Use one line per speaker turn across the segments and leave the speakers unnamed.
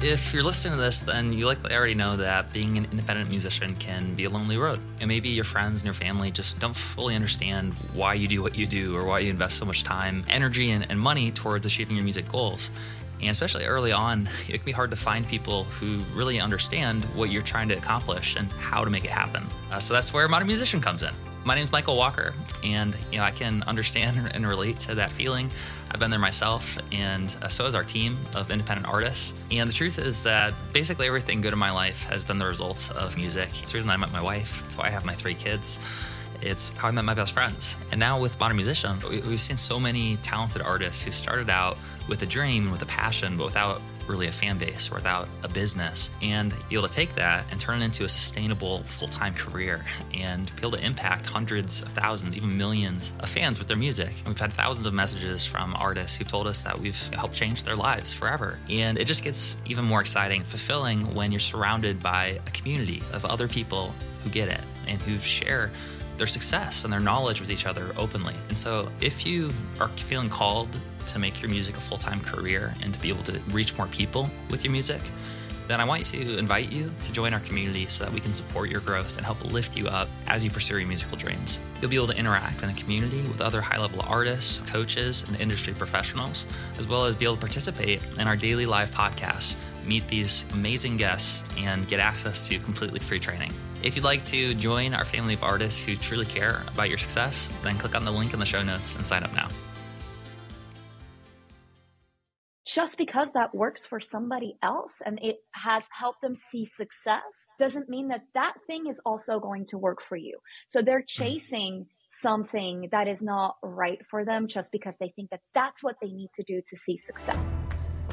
If you're listening to this, then you likely already know that being an independent musician can be a lonely road. And maybe your friends and your family just don't fully understand why you do what you do or why you invest so much time, energy, and, and money towards achieving your music goals. And especially early on, it can be hard to find people who really understand what you're trying to accomplish and how to make it happen. Uh, so that's where Modern Musician comes in. My name is Michael Walker, and you know I can understand and relate to that feeling. I've been there myself, and uh, so has our team of independent artists. And the truth is that basically everything good in my life has been the result of music. It's the reason I met my wife. It's why I have my three kids. It's how I met my best friends. And now with Modern Musician, we've seen so many talented artists who started out with a dream, with a passion, but without really a fan base without a business and be able to take that and turn it into a sustainable full-time career and be able to impact hundreds of thousands even millions of fans with their music and we've had thousands of messages from artists who've told us that we've helped change their lives forever and it just gets even more exciting fulfilling when you're surrounded by a community of other people who get it and who share their success and their knowledge with each other openly. And so, if you are feeling called to make your music a full time career and to be able to reach more people with your music, then I want to invite you to join our community so that we can support your growth and help lift you up as you pursue your musical dreams. You'll be able to interact in a community with other high level artists, coaches, and industry professionals, as well as be able to participate in our daily live podcasts, meet these amazing guests, and get access to completely free training. If you'd like to join our family of artists who truly care about your success, then click on the link in the show notes and sign up now.
Just because that works for somebody else and it has helped them see success doesn't mean that that thing is also going to work for you. So they're mm-hmm. chasing something that is not right for them just because they think that that's what they need to do to see success.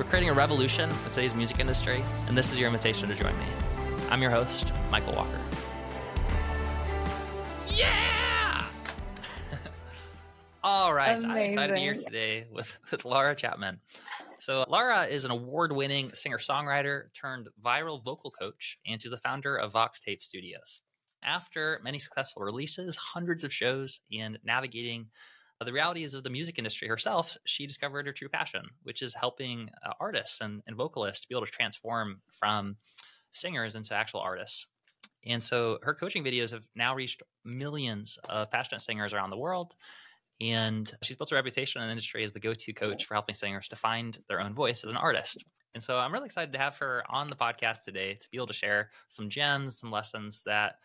We're creating a revolution in today's music industry, and this is your invitation to join me. I'm your host, Michael Walker. Yeah! All right, Amazing. I'm excited to be here today with, with Lara Chapman. So, Lara is an award winning singer songwriter turned viral vocal coach, and she's the founder of VoxTape Studios. After many successful releases, hundreds of shows, and navigating Uh, the reality is of the music industry herself, she discovered her true passion, which is helping uh, artists and, and vocalists be able to transform from singers into actual artists. And so her coaching videos have now reached millions of passionate singers around the world. And she's built a reputation in the industry as the go to coach for helping singers to find their own voice as an artist. And so I'm really excited to have her on the podcast today to be able to share some gems, some lessons that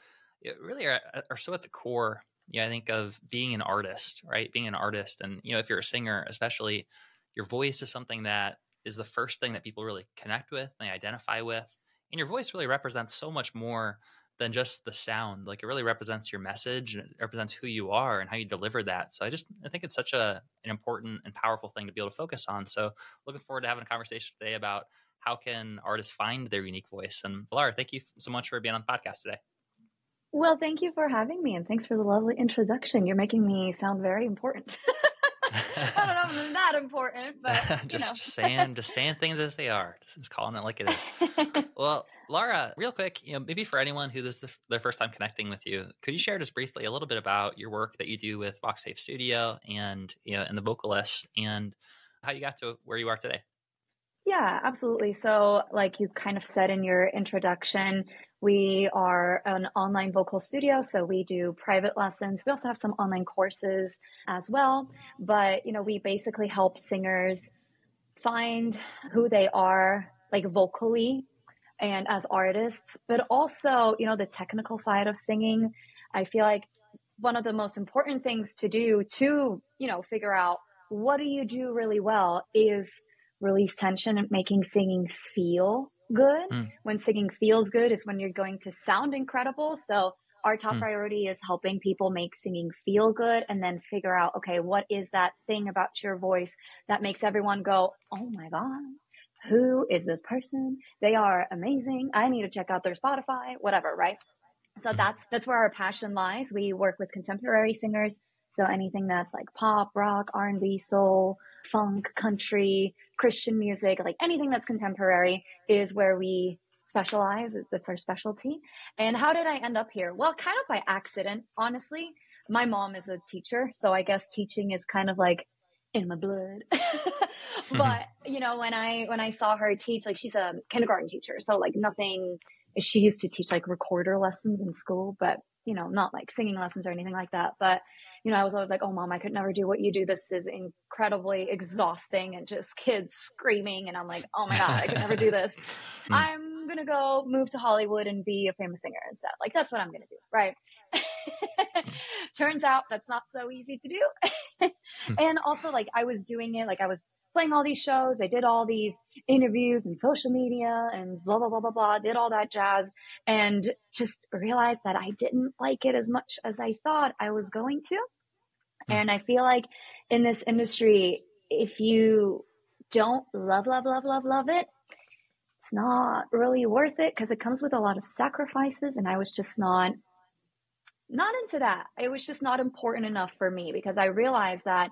uh, really are, uh, are so at the core yeah, I think of being an artist, right? Being an artist, and you know, if you're a singer, especially, your voice is something that is the first thing that people really connect with, they identify with, and your voice really represents so much more than just the sound. Like it really represents your message, and it represents who you are and how you deliver that. So I just I think it's such a an important and powerful thing to be able to focus on. So looking forward to having a conversation today about how can artists find their unique voice. And Lara, thank you so much for being on the podcast today.
Well, thank you for having me and thanks for the lovely introduction. You're making me sound very important. I don't know if it's that important, but
just, just, saying, just saying things as they are, just calling it like it is. well, Lara, real quick, you know, maybe for anyone who this is their first time connecting with you, could you share just briefly a little bit about your work that you do with VoxTape Studio and you know, and the vocalists and how you got to where you are today?
Yeah, absolutely. So, like you kind of said in your introduction, we are an online vocal studio, so we do private lessons. We also have some online courses as well. But, you know, we basically help singers find who they are, like vocally and as artists, but also, you know, the technical side of singing. I feel like one of the most important things to do to, you know, figure out what do you do really well is release tension and making singing feel good. Mm. When singing feels good is when you're going to sound incredible. So our top mm. priority is helping people make singing feel good and then figure out, okay, what is that thing about your voice that makes everyone go, Oh my God, who is this person? They are amazing. I need to check out their Spotify, whatever, right? So mm-hmm. that's that's where our passion lies. We work with contemporary singers, so anything that's like pop, rock, R&B, soul, funk, country, Christian music, like anything that's contemporary is where we specialize. That's our specialty. And how did I end up here? Well, kind of by accident, honestly. My mom is a teacher, so I guess teaching is kind of like in my blood. but, you know, when I when I saw her teach, like she's a kindergarten teacher, so like nothing she used to teach like recorder lessons in school, but you know, not like singing lessons or anything like that. But you know, I was always like, oh, mom, I could never do what you do. This is incredibly exhausting and just kids screaming. And I'm like, oh my God, I could never do this. Hmm. I'm going to go move to Hollywood and be a famous singer instead. Like, that's what I'm going to do. Right. Turns out that's not so easy to do. and also, like, I was doing it, like, I was playing all these shows. I did all these interviews and social media and blah, blah, blah, blah, blah, did all that jazz and just realized that I didn't like it as much as I thought I was going to. Hmm. And I feel like in this industry, if you don't love, love, love, love, love it, it's not really worth it because it comes with a lot of sacrifices. And I was just not, not into that. It was just not important enough for me because I realized that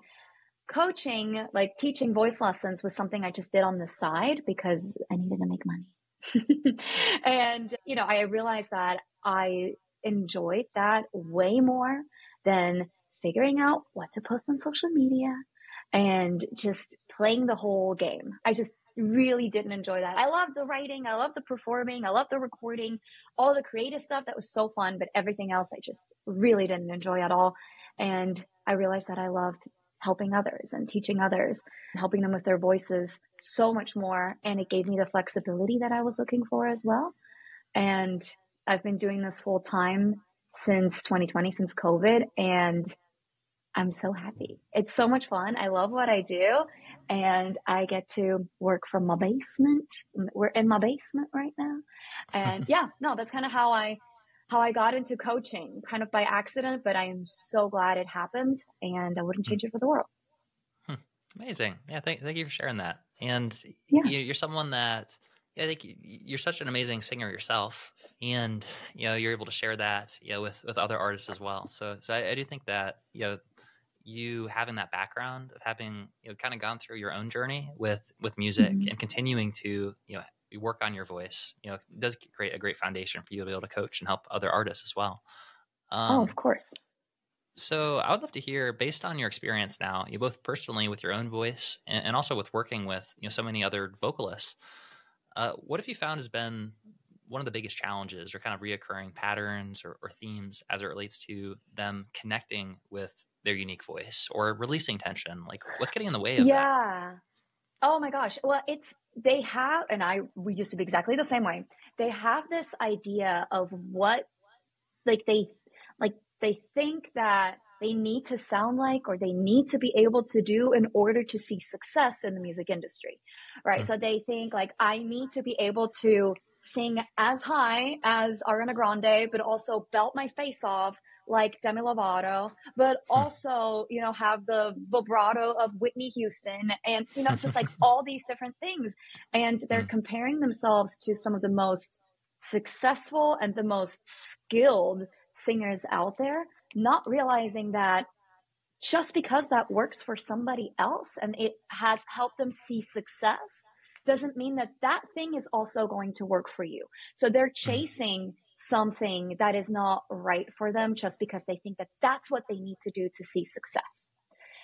coaching, like teaching voice lessons was something I just did on the side because I needed to make money. and, you know, I realized that I enjoyed that way more than figuring out what to post on social media and just playing the whole game. I just really didn't enjoy that. I love the writing, I love the performing, I love the recording, all the creative stuff that was so fun, but everything else I just really didn't enjoy at all. And I realized that I loved helping others and teaching others, helping them with their voices so much more. And it gave me the flexibility that I was looking for as well. And I've been doing this full time since 2020, since COVID. And I'm so happy. It's so much fun. I love what I do. And I get to work from my basement. We're in my basement right now. And yeah, no, that's kind of how I how I got into coaching, kind of by accident, but I am so glad it happened and I wouldn't change it for the world.
Hmm. Amazing. Yeah. Thank, thank you for sharing that. And yeah. you're someone that I think you're such an amazing singer yourself, and you know you're able to share that you know with with other artists as well. So so I, I do think that you know you having that background of having you know kind of gone through your own journey with with music mm-hmm. and continuing to you know work on your voice you know does create a great foundation for you to be able to coach and help other artists as well
um, oh of course
so i would love to hear based on your experience now you both personally with your own voice and, and also with working with you know so many other vocalists uh, what have you found has been one of the biggest challenges or kind of reoccurring patterns or, or themes as it relates to them connecting with their unique voice or releasing tension? Like what's getting in the way of
yeah. that? Yeah. Oh my gosh. Well, it's they have and I we used to be exactly the same way. They have this idea of what like they like they think that they need to sound like or they need to be able to do in order to see success in the music industry. Right? Mm-hmm. So they think like I need to be able to sing as high as Ariana Grande but also belt my face off like Demi Lovato, but hmm. also, you know, have the vibrato of Whitney Houston and, you know, just like all these different things. And they're hmm. comparing themselves to some of the most successful and the most skilled singers out there, not realizing that just because that works for somebody else and it has helped them see success doesn't mean that that thing is also going to work for you. So they're hmm. chasing something that is not right for them just because they think that that's what they need to do to see success.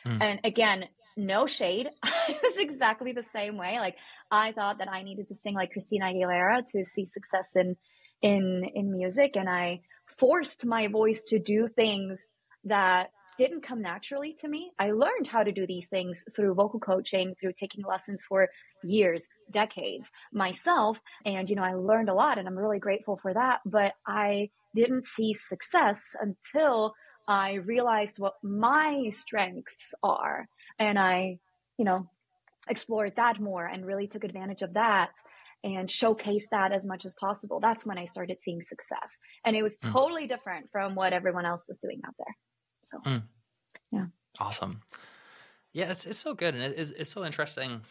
Mm. And again, no shade. I was exactly the same way. Like I thought that I needed to sing like Christina Aguilera to see success in in in music and I forced my voice to do things that didn't come naturally to me. I learned how to do these things through vocal coaching, through taking lessons for years, decades myself. And, you know, I learned a lot and I'm really grateful for that. But I didn't see success until I realized what my strengths are. And I, you know, explored that more and really took advantage of that and showcase that as much as possible. That's when I started seeing success. And it was mm. totally different from what everyone else was doing out there. So, mm. yeah.
Awesome. Yeah, it's, it's so good. And it's, it's so interesting.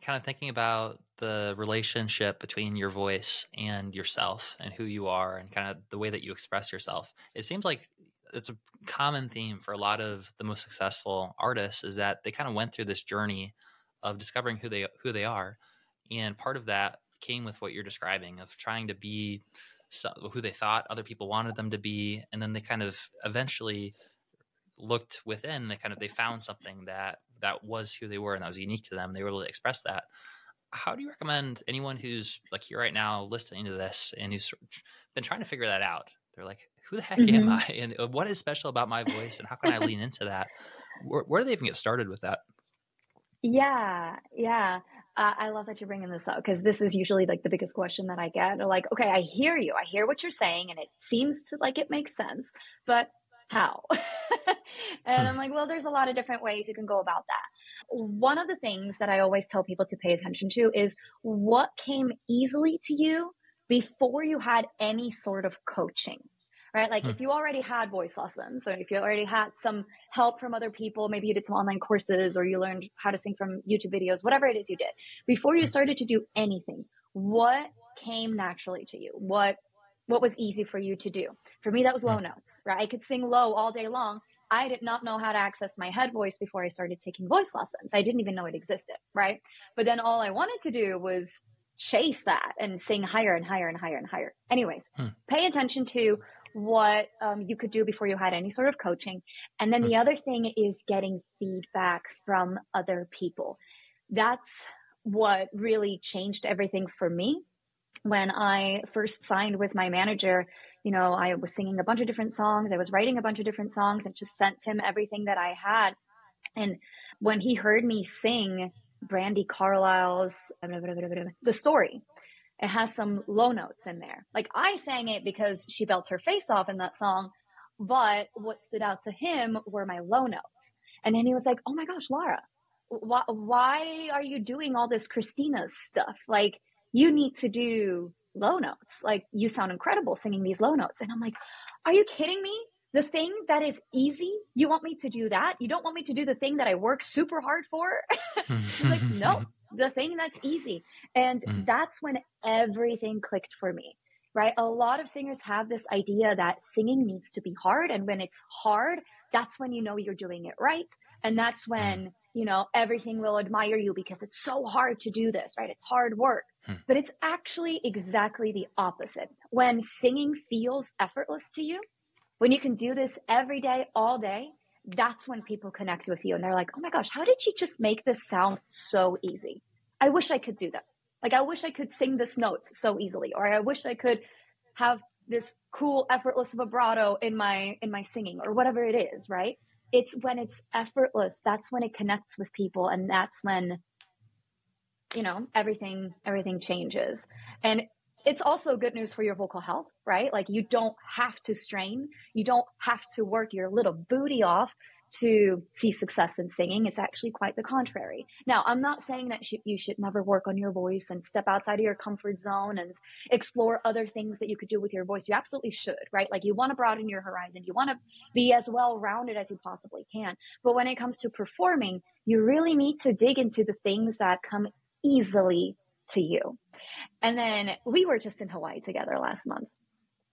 kind of thinking about the relationship between your voice and yourself and who you are and kind of the way that you express yourself. It seems like it's a common theme for a lot of the most successful artists is that they kind of went through this journey of discovering who they who they are and part of that came with what you're describing of trying to be who they thought other people wanted them to be. And then they kind of eventually looked within they kind of they found something that that was who they were and that was unique to them. They were able to express that. How do you recommend anyone who's like here right now listening to this and who's been trying to figure that out? They're like who the heck mm-hmm. am i? And what is special about my voice and how can i lean into that? Where, where do they even get started with that?
Yeah yeah uh, I love that you're bringing this up because this is usually like the biggest question that I get. They're like, okay, I hear you. I hear what you're saying and it seems to like it makes sense, but how? and hmm. I'm like, well, there's a lot of different ways you can go about that. One of the things that I always tell people to pay attention to is what came easily to you before you had any sort of coaching right? Like hmm. if you already had voice lessons or if you already had some help from other people, maybe you did some online courses or you learned how to sing from YouTube videos, whatever it is you did, before you hmm. started to do anything, what came naturally to you? What what was easy for you to do? For me, that was low hmm. notes, right? I could sing low all day long. I did not know how to access my head voice before I started taking voice lessons. I didn't even know it existed, right? But then all I wanted to do was chase that and sing higher and higher and higher and higher. Anyways, hmm. pay attention to what um, you could do before you had any sort of coaching. And then the mm-hmm. other thing is getting feedback from other people. That's what really changed everything for me. When I first signed with my manager, you know, I was singing a bunch of different songs. I was writing a bunch of different songs and just sent him everything that I had. And when he heard me sing Brandi Carlile's The Story, it has some low notes in there. Like I sang it because she belts her face off in that song, but what stood out to him were my low notes. And then he was like, "Oh my gosh, Lara, why, why are you doing all this Christina stuff? Like you need to do low notes. Like you sound incredible singing these low notes." And I'm like, "Are you kidding me? The thing that is easy, you want me to do that? You don't want me to do the thing that I work super hard for?" like, "No, the thing that's easy. And mm. that's when everything clicked for me, right? A lot of singers have this idea that singing needs to be hard. And when it's hard, that's when you know you're doing it right. And that's mm. when, mm. you know, everything will admire you because it's so hard to do this, right? It's hard work. Mm. But it's actually exactly the opposite. When singing feels effortless to you, when you can do this every day, all day, that's when people connect with you and they're like, oh my gosh, how did she just make this sound so easy? I wish I could do that. Like, I wish I could sing this note so easily, or I wish I could have this cool, effortless vibrato in my, in my singing or whatever it is, right? It's when it's effortless. That's when it connects with people. And that's when, you know, everything, everything changes. And it's also good news for your vocal health, right? Like you don't have to strain. You don't have to work your little booty off to see success in singing. It's actually quite the contrary. Now, I'm not saying that you should never work on your voice and step outside of your comfort zone and explore other things that you could do with your voice. You absolutely should, right? Like you want to broaden your horizon. You want to be as well rounded as you possibly can. But when it comes to performing, you really need to dig into the things that come easily to you. And then we were just in Hawaii together last month.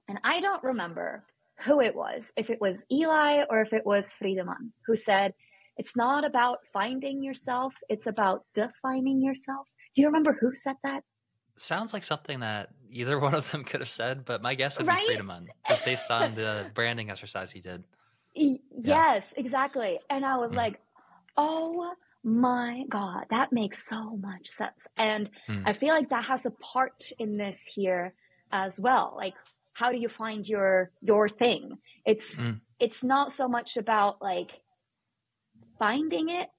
And I don't remember who it was, if it was Eli or if it was Friedemann, who said, It's not about finding yourself, it's about defining yourself. Do you remember who said that?
Sounds like something that either one of them could have said, but my guess would right? be Friedemann, just based on the branding exercise he did.
Yes, yeah. exactly. And I was mm. like, oh my God, that makes so much sense. And mm. I feel like that has a part in this here as well. Like, how do you find your your thing? It's mm. it's not so much about like finding it,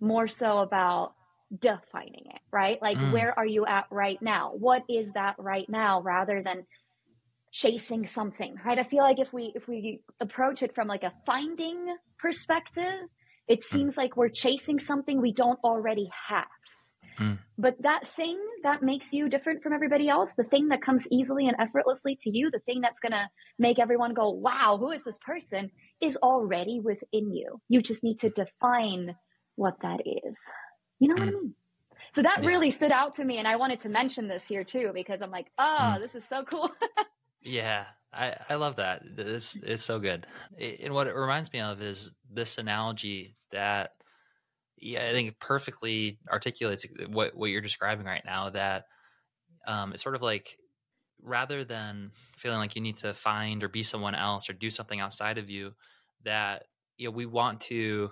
more so about defining it, right? Like, mm. where are you at right now? What is that right now rather than chasing something, right? I feel like if we if we approach it from like a finding perspective, it hmm. seems mm. like we're chasing something we don't already have. Mm. But that thing that makes you different from everybody else, the thing that comes easily and effortlessly to you, the thing that's going to make everyone go, wow, who is this person, is already within you. You just need to define what that is. You know mm. what I hmm. mean? So that yeah. really stood out to me. And I wanted to mention this here too, because I'm like, oh, mm. this is so cool.
yeah. I, I love that. It's, it's so good. It, and what it reminds me of is this analogy that, yeah, I think perfectly articulates what, what you're describing right now that um, it's sort of like rather than feeling like you need to find or be someone else or do something outside of you that you know we want to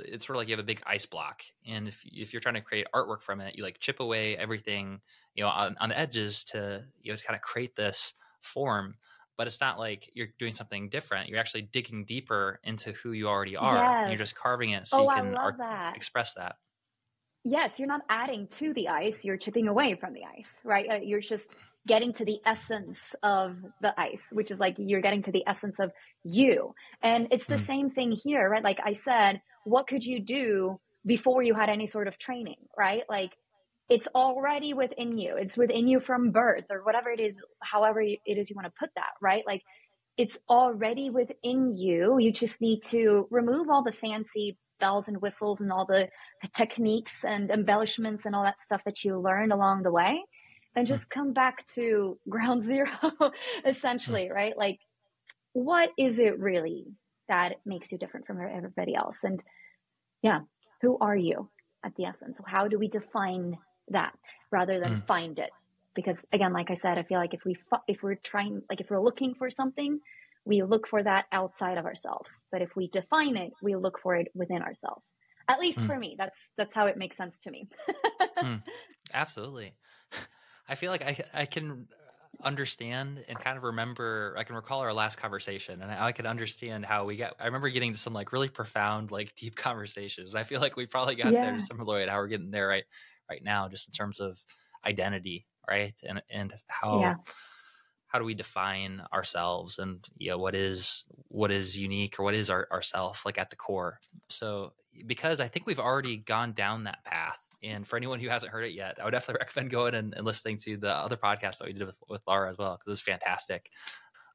it's sort of like you have a big ice block and if, if you're trying to create artwork from it you like chip away everything you know on, on the edges to you know to kind of create this form but it's not like you're doing something different you're actually digging deeper into who you already are yes. and you're just carving it so
oh,
you can
art- that.
express that
yes you're not adding to the ice you're chipping away from the ice right uh, you're just getting to the essence of the ice, which is like you're getting to the essence of you. And it's the mm. same thing here, right? Like I said, what could you do before you had any sort of training, right? Like it's already within you. It's within you from birth or whatever it is, however it is you want to put that, right? Like it's already within you. You just need to remove all the fancy bells and whistles and all the, the techniques and embellishments and all that stuff that you learned along the way and just come back to ground zero essentially hmm. right like what is it really that makes you different from everybody else and yeah who are you at the essence how do we define that rather than mm. find it because again like i said i feel like if we if we're trying like if we're looking for something we look for that outside of ourselves but if we define it we look for it within ourselves at least mm. for me that's that's how it makes sense to me
mm. absolutely I feel like I I can understand and kind of remember I can recall our last conversation and I, I can understand how we got I remember getting to some like really profound like deep conversations and I feel like we probably got yeah. there similarly to how we're getting there right right now just in terms of identity right and and how yeah. how do we define ourselves and you know what is what is unique or what is our ourself like at the core so because I think we've already gone down that path and for anyone who hasn't heard it yet, I would definitely recommend going and, and listening to the other podcast that we did with, with Lara as well, because it was fantastic.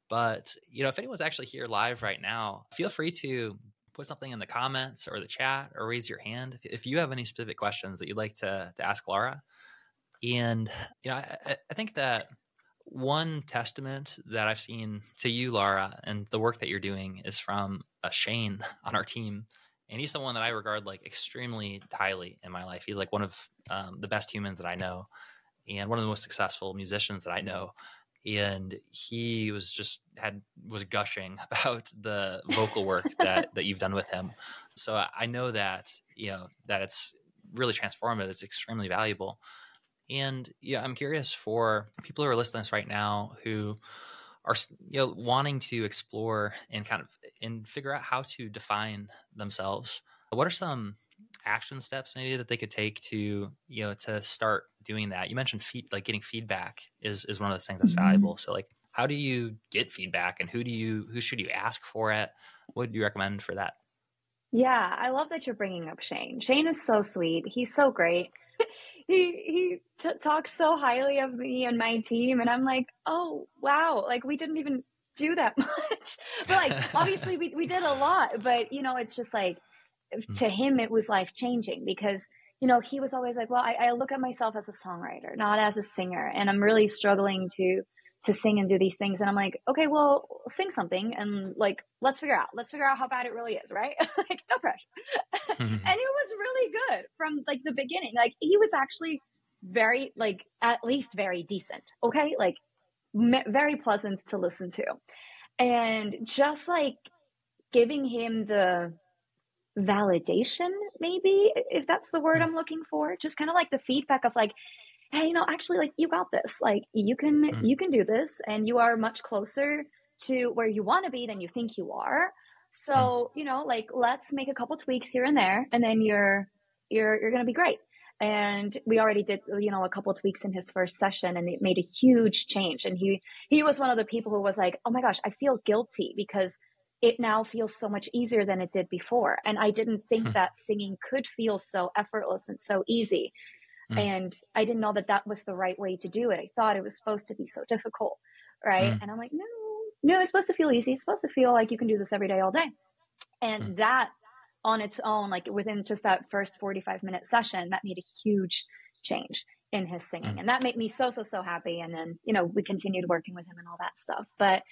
But, you know, if anyone's actually here live right now, feel free to put something in the comments or the chat or raise your hand if, if you have any specific questions that you'd like to, to ask Lara. And, you know, I, I think that one testament that I've seen to you, Lara, and the work that you're doing is from uh, Shane on our team and he's someone that I regard like extremely highly in my life. He's like one of um, the best humans that I know, and one of the most successful musicians that I know. And he was just had was gushing about the vocal work that that you've done with him. So I know that you know that it's really transformative. It's extremely valuable. And yeah, I'm curious for people who are listening to this right now who are you know wanting to explore and kind of and figure out how to define themselves what are some action steps maybe that they could take to you know to start doing that. You mentioned feed like getting feedback is is one of those things that's mm-hmm. valuable. So like how do you get feedback and who do you who should you ask for it? What do you recommend for that?
Yeah i love that you're bringing up shane. Shane is so sweet. He's so great. He he t- talks so highly of me and my team, and I'm like, oh wow, like we didn't even do that much. but like obviously we we did a lot, but you know, it's just like to him it was life changing because you know he was always like, well, I, I look at myself as a songwriter, not as a singer, and I'm really struggling to to sing and do these things. And I'm like, okay, well, sing something and like, let's figure out, let's figure out how bad it really is, right? like, no pressure. and it was really good from like the beginning. Like, he was actually very, like, at least very decent. Okay. Like, me- very pleasant to listen to. And just like giving him the validation, maybe, if that's the word hmm. I'm looking for, just kind of like the feedback of like, hey you know actually like you got this like you can mm-hmm. you can do this and you are much closer to where you want to be than you think you are so mm-hmm. you know like let's make a couple tweaks here and there and then you're you're you're gonna be great and we already did you know a couple tweaks in his first session and it made a huge change and he he was one of the people who was like oh my gosh i feel guilty because it now feels so much easier than it did before and i didn't think hmm. that singing could feel so effortless and so easy Mm. And I didn't know that that was the right way to do it. I thought it was supposed to be so difficult. Right. Mm. And I'm like, no, no, it's supposed to feel easy. It's supposed to feel like you can do this every day, all day. And mm. that on its own, like within just that first 45 minute session, that made a huge change in his singing. Mm. And that made me so, so, so happy. And then, you know, we continued working with him and all that stuff. But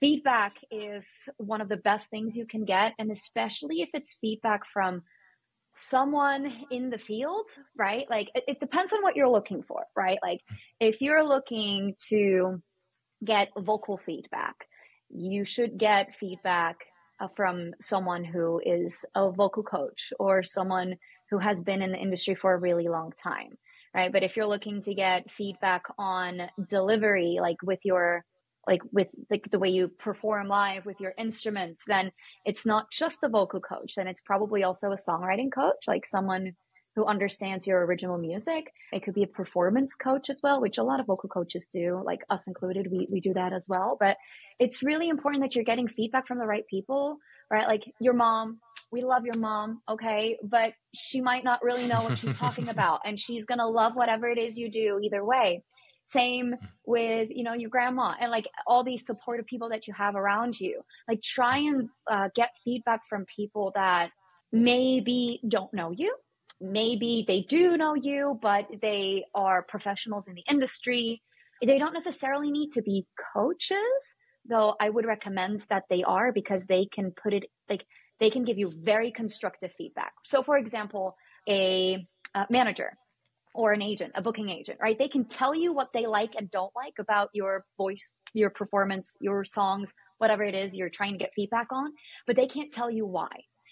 feedback is one of the best things you can get. And especially if it's feedback from someone in the field, right? Like it, it depends on what you're looking for, right? Like if you're looking to get vocal feedback, you should get feedback uh, from someone who is a vocal coach or someone who has been in the industry for a really long time right but if you're looking to get feedback on delivery like with your like with like the way you perform live with your instruments then it's not just a vocal coach then it's probably also a songwriting coach like someone who understands your original music. It could be a performance coach as well, which a lot of vocal coaches do, like us included. We, we do that as well. But it's really important that you're getting feedback from the right people, right? Like your mom, we love your mom, okay? But she might not really know what she's talking about and she's going to love whatever it is you do either way. Same with, you know, your grandma and like all these supportive people that you have around you. Like try and uh, get feedback from people that maybe don't know you maybe they do know you, but they are professionals in the industry. They don't necessarily need to be coaches, though I would recommend that they are because they can put it like they can give you very constructive feedback. So, for example, a, manager or an agent, a booking agent, right? They can tell you what they like and don't like about your voice, your performance, your songs, whatever it is you're trying to get feedback on, but they can't tell you why.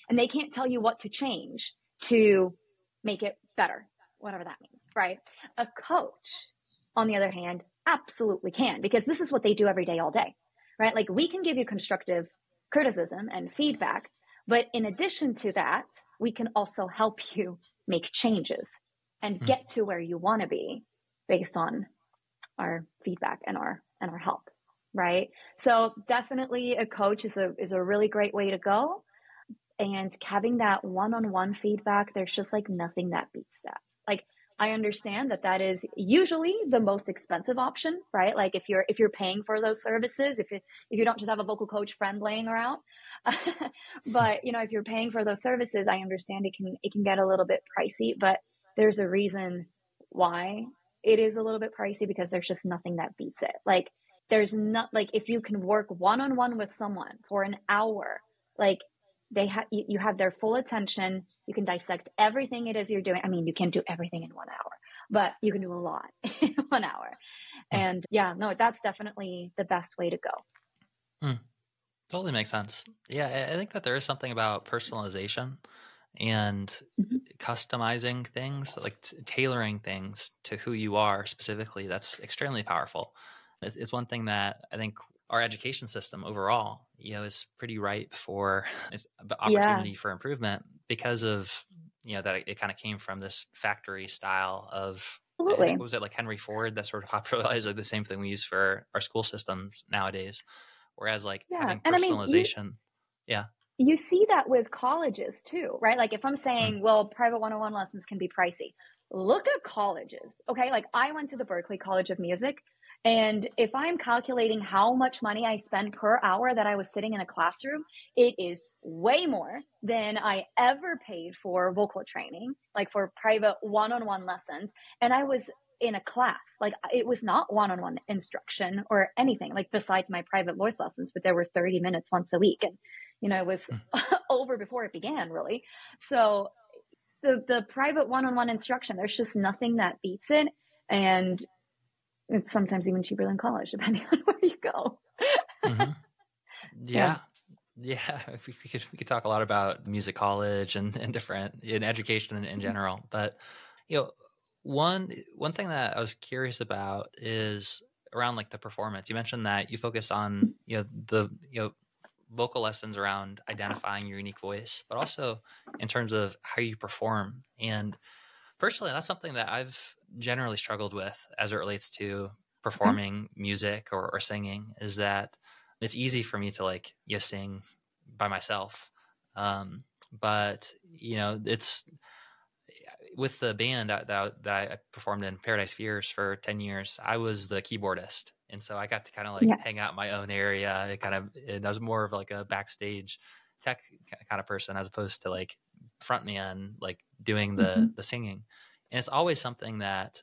And they can't tell you what to change to make it better, whatever that means, right? A coach, on the other hand, absolutely can because this is what they do every day, all day, right? Like we can give you constructive criticism and feedback, but in addition to that, we can also help you make changes and mm. get to where you want to be based on our feedback and our and our help right so definitely a coach is a is a really great way to go and having that one-on-one feedback there's just like nothing that beats that like i understand that that is usually the most expensive option right? Like if you're if you're paying for those services if, it, if you don't just have a vocal coach friend laying around. But you know if you're paying for those services i understand it can it can get a little bit pricey but there's a reason why it is a little bit pricey because there's just nothing that beats it. Like there's not like if you can work one-on-one with someone for an hour like they have you, have their full attention you can dissect everything it is you're doing i mean you can't do everything in one hour but you can do a lot in one hour hmm. and yeah no that's definitely the best way to go
mm. totally makes sense yeah i think that there is something about personalization and mm-hmm. customizing things like t- tailoring things to who you are specifically that's extremely powerful it's, it's one thing that i think our education system overall, you know, is pretty ripe for opportunity yeah. for improvement because of you know that it, it kind of came from this factory style of
Absolutely.
Think, was it like Henry Ford that sort of popularized like the same thing we use for our school systems nowadays? Whereas like yeah. having personalization, I mean, you, yeah.
You see that with colleges too, right? Like if I'm saying, mm. well, private 101 lessons can be pricey. Look at colleges. Okay. Like I went to the Berklee College of Music. And if I'm calculating how much money I spend per hour that I was sitting in a classroom, it is way more than I ever paid for vocal training, like for private one on one lessons. And I was in a class, like it was not one on one instruction or anything, like besides my private voice lessons, but there were 30 minutes once a week. And, you know, it was hmm. over before it began, really. So the, the private one on one instruction, there's just nothing that beats it. And it's sometimes even cheaper than college, depending on where you go.
mm-hmm. Yeah. yeah. Yeah, we could we could talk a lot about music college and, and different in education in, in general, but you know, one one thing that I was curious about is around like the performance. You mentioned that you focus on you know the you know vocal lessons around identifying your unique voice, but also in terms of how you perform. And personally, that's something that I've generally struggled with as it relates to mm-hmm. performing mm-hmm. music or, or, singing is that it's easy for me to like you sing by myself um, but you know it's with the band that, that, that I performed in Paradise Fears for 10 years, I was the keyboardist. And so I got to kind of like yeah. hang out in my own area. It kind of, it was more of like a backstage tech kind of person as opposed to like frontman, like doing the, mm-hmm. the singing And it's always something that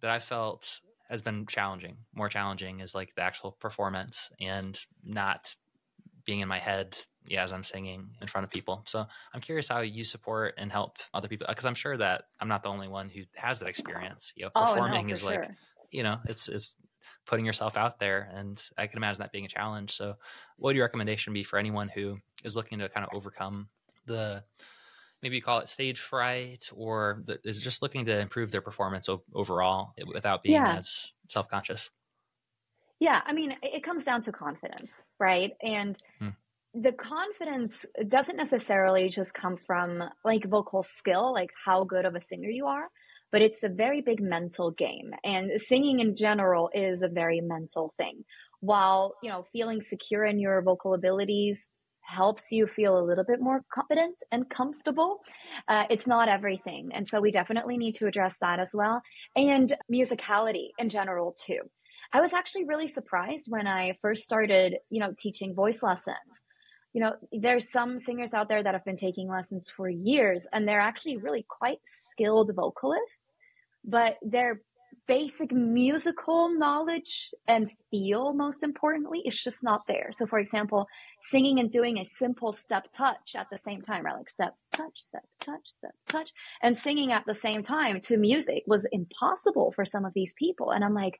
that I felt has been challenging. More challenging is like the actual performance and not being in my head yeah, as I'm singing in front of people. So I'm curious how you support and help other people because I'm sure that I'm not the only one who has that experience. You know, performing
oh, no,
is
sure.
like you know, it's it's putting yourself out there, and I can imagine that being a challenge. So, what would your recommendation be for anyone who is looking to kind of overcome the maybe you call it stage fright or the, is just looking to improve their performance overall without being yeah. as self-conscious
yeah i mean it comes down to confidence right and hmm. the confidence doesn't necessarily just come from like vocal skill like how good of a singer you are but it's a very big mental game and singing in general is a very mental thing while you know feeling secure in your vocal abilities helps you feel a little bit more confident and comfortable. Uh, it's not everything. And so we definitely need to address that as well. And musicality in general, too. I was actually really surprised when I first started, you know, teaching voice lessons. You know, there's some singers out there that have been taking lessons for years and they're actually really quite skilled vocalists, but they're basic musical knowledge and feel, most importantly, is just not there. So, for example, singing and doing a simple step touch at the same time, right? Like step touch, step touch, step touch, and singing at the same time to music was impossible for some of these people. And I'm like,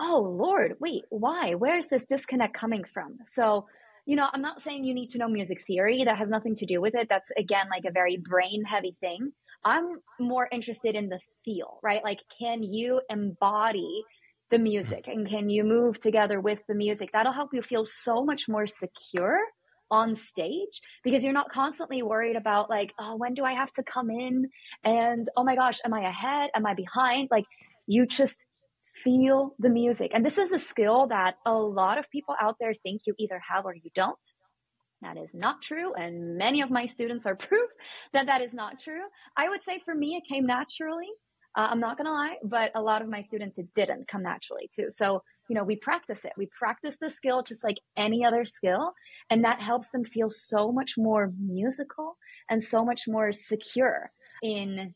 oh Lord, wait, why? Where's this disconnect coming from? So, you know, I'm not saying you need to know music theory. That has nothing to do with it. That's again like a very brain heavy thing. I'm more interested in the feel, right? Like, can you embody the music and can you move together with the music? That'll help you feel so much more secure on stage because you're not constantly worried about like, oh, when do I have to come in? And oh my gosh, am I ahead? Am I behind? Like, you just feel the music. And this is a skill that a lot of people out there think you either have or you don't. That is not true. And many of my students are proof that that is not true. I would say for me, it came naturally. Uh, I'm not going to lie, but a lot of my students, it didn't come naturally too. So, you know, we practice it. We practice the skill just like any other skill. And that helps them feel so much more musical and so much more secure in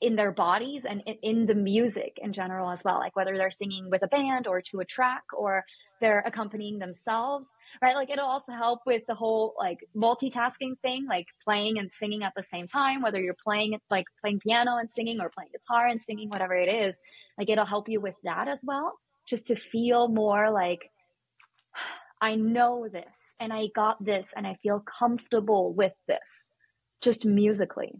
in their bodies and in the music in general as well like whether they're singing with a band or to a track or they're accompanying themselves right? Like it'll also help with the whole like multitasking thing like playing and singing at the same time whether you're playing like playing piano and singing or playing guitar and singing whatever it is. Like it'll help you with that as well just to feel more like I know this and I got this and I feel comfortable with this just musically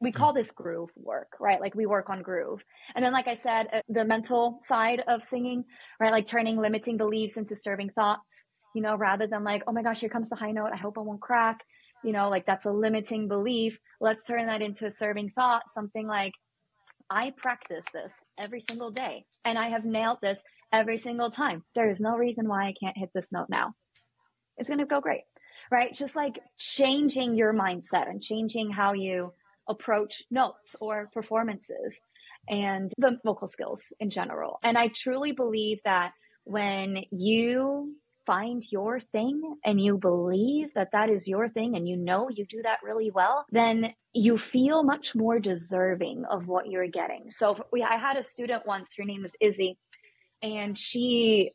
we call this groove work, right? Like we work on groove. And then, like I said, uh, the mental side of singing, right? Like turning limiting beliefs into serving thoughts, you know, rather than like, oh my gosh, here comes the high note. I hope I won't crack. You know, like that's a limiting belief. Let's turn that into a serving thought. Something like, I practice this every single day and I have nailed this every single time. There is no reason why I can't hit this note now. It's going to go great, right? Just like changing your mindset and changing how you approach notes or performances and the vocal skills in general. And I truly believe that when you find your thing and you believe that that is your thing and you know you do that really well, then you feel much more deserving of what you're getting. So we, I had a student once, her name is Izzy, and she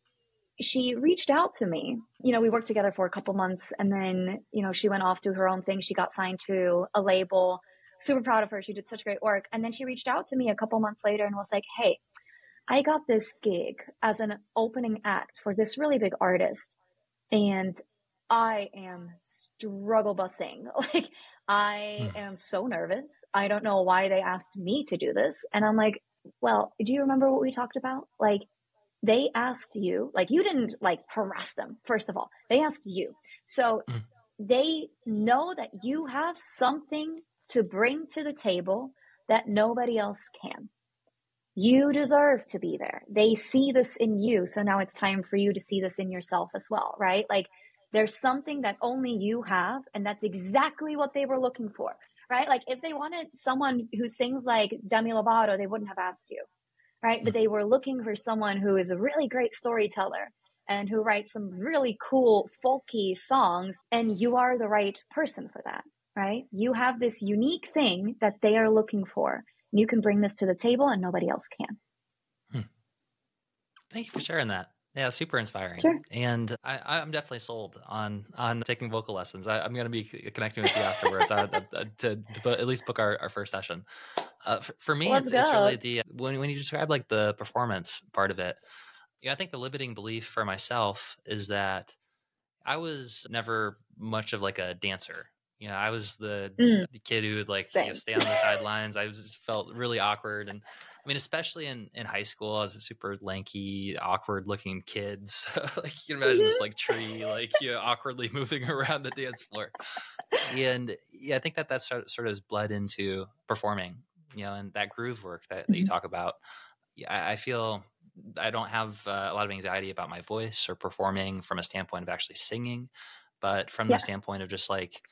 she reached out to me. You know, we worked together for a couple months and then, you know, she went off to her own thing. She got signed to a label super proud of her. She did such great work. And then she reached out to me a couple months later and was like, Hey, I got this gig as an opening act for this really big artist. And I am struggle busing. Like, I hmm. am so nervous. I don't know why they asked me to do this. And I'm like, well, do you remember what we talked about? Like, they asked you, like, you didn't like harass them, first of all. They asked you. So mm. they know that you have something to bring to the table that nobody else can. You deserve to be there. They see this in you. So now it's time for you to see this in yourself as well, right? Like there's something that only you have. And that's exactly what they were looking for, right? Like if they wanted someone who sings like Demi Lovato, they wouldn't have asked you, right? But they were looking for someone who is a really great storyteller and who writes some really cool folky songs. And you are the right person for that right? You have this unique thing that they are looking for. And You can bring this to the table and nobody else can.
Hmm. Thank you for sharing that. Yeah, super inspiring.
Sure.
And I, am definitely sold on on taking vocal lessons. I, am going to be connecting with you afterwards I, I, to, to, at least book our, our first session. Uh, for, for, me, it's, it's, really the when when you describe like the performance part of it. Yeah, I think the limiting belief for myself is that I was never much of like a dancer. You know, I was the, mm. the kid who would like you know, stay on the sidelines. I was felt really awkward, and I mean, especially in in high school, I was a super lanky, awkward looking kid. So like you can imagine this like tree, like you know, awkwardly moving around the dance floor. And yeah, I think that that sort of has bled into performing. You know, and that groove work that, that you mm-hmm. talk about. Yeah, I, I feel I don't have uh, a lot of anxiety about my voice or performing from a standpoint of actually singing, but from yeah. the standpoint of just like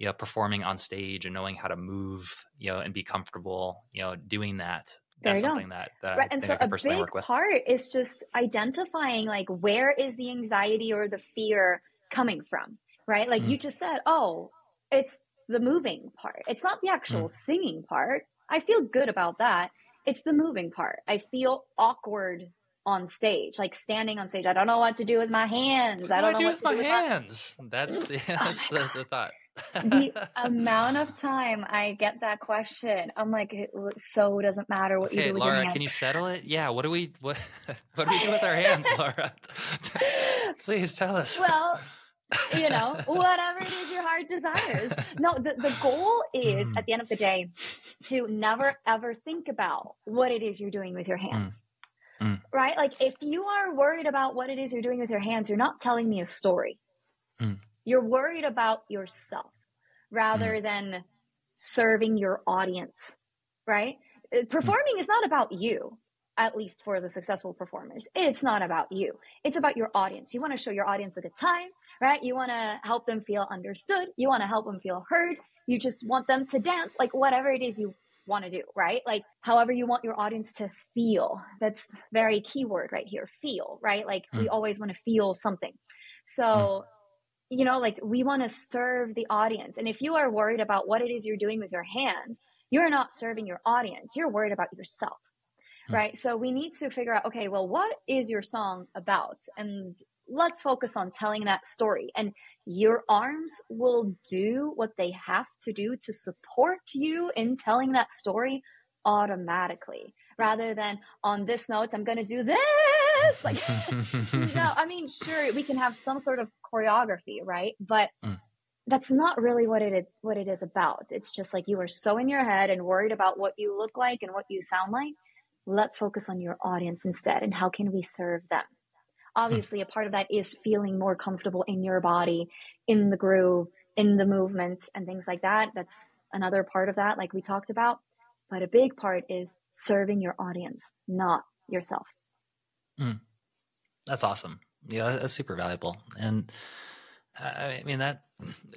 you know performing on stage and knowing how to move, you know, and be comfortable, you know, doing that. That's something go. that, that right. I and so I a big
part is just identifying like where is the anxiety or the fear coming from, right? Like mm. you just said, oh, it's the moving part. It's not the actual mm. singing part. I feel good about that it's the moving part. I feel awkward on stage, like standing on stage. I don't know what to do with my hands.
What
I don't
know what to do with my hands. My... That's the, that's the, the thought.
The amount of time I get that question, I'm like, it so doesn't matter what okay, you do with
Lara,
your hands.
can you settle it? Yeah. What do we what what do we do with our hands, Lara? Please tell us.
Well, you know, whatever it is your heart desires. No, the, the goal is mm. at the end of the day to never ever think about what it is you're doing with your mm. hands. Mm. Mm. Right? Like if you are worried about what it is you're doing with your hands, you're not telling me a story. You're worried about yourself rather mm. than serving your audience. Right? Uh, performing is not about you at least for the successful performers. It's not about you. It's about your audience. You want to show your audience a good time right? You want to help them feel understood. You want to help them feel heard. You just want them to dance, like whatever it is you want to do, right? Like however you want your audience to feel. That's very keyword right here, feel, right? Like mm. we always want to feel something. So, mm. You know, like we want to serve the audience. And if you are worried about what it is you're doing with your hands, you're not serving your audience. You're worried about yourself. Mm. Right. So we need to figure out, okay, well, what is your song about? And let's focus on telling that story. And your arms will do what they have to do to support you in telling that story automatically rather than on this note, I'm going to do this. Like, no, I mean, sure, we can have some sort of choreography, right? But mm. that's not really what it is, what it is about. It's just like you are so in your head and worried about what you look like and what you sound like. Let's focus on your audience instead and how can we serve them? obviously a part of that is feeling more comfortable in your body in the groove in the movement and things like that that's another part of that like we talked about but a big part is serving your audience not yourself.
Mm. that's awesome. Yeah that's super valuable. And i mean that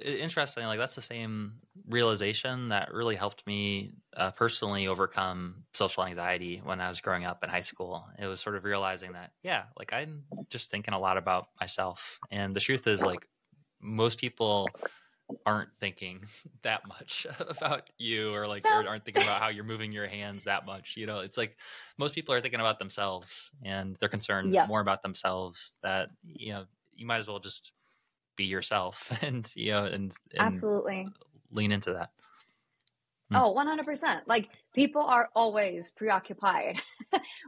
interesting like that's the same realization that really helped me uh, personally overcome social anxiety when i was growing up in high school. It was sort of realizing that yeah like i'm just thinking a lot about myself. And the truth is like most people aren't thinking that much about you or like or aren't thinking about how you're moving your hands that much you know? It's like most people are thinking about themselves and they're concerned yeah. more about themselves that you know you might as well just be yourself and you know and, and
absolutely.
lean into that.
Hmm. oh 100% like people are always preoccupied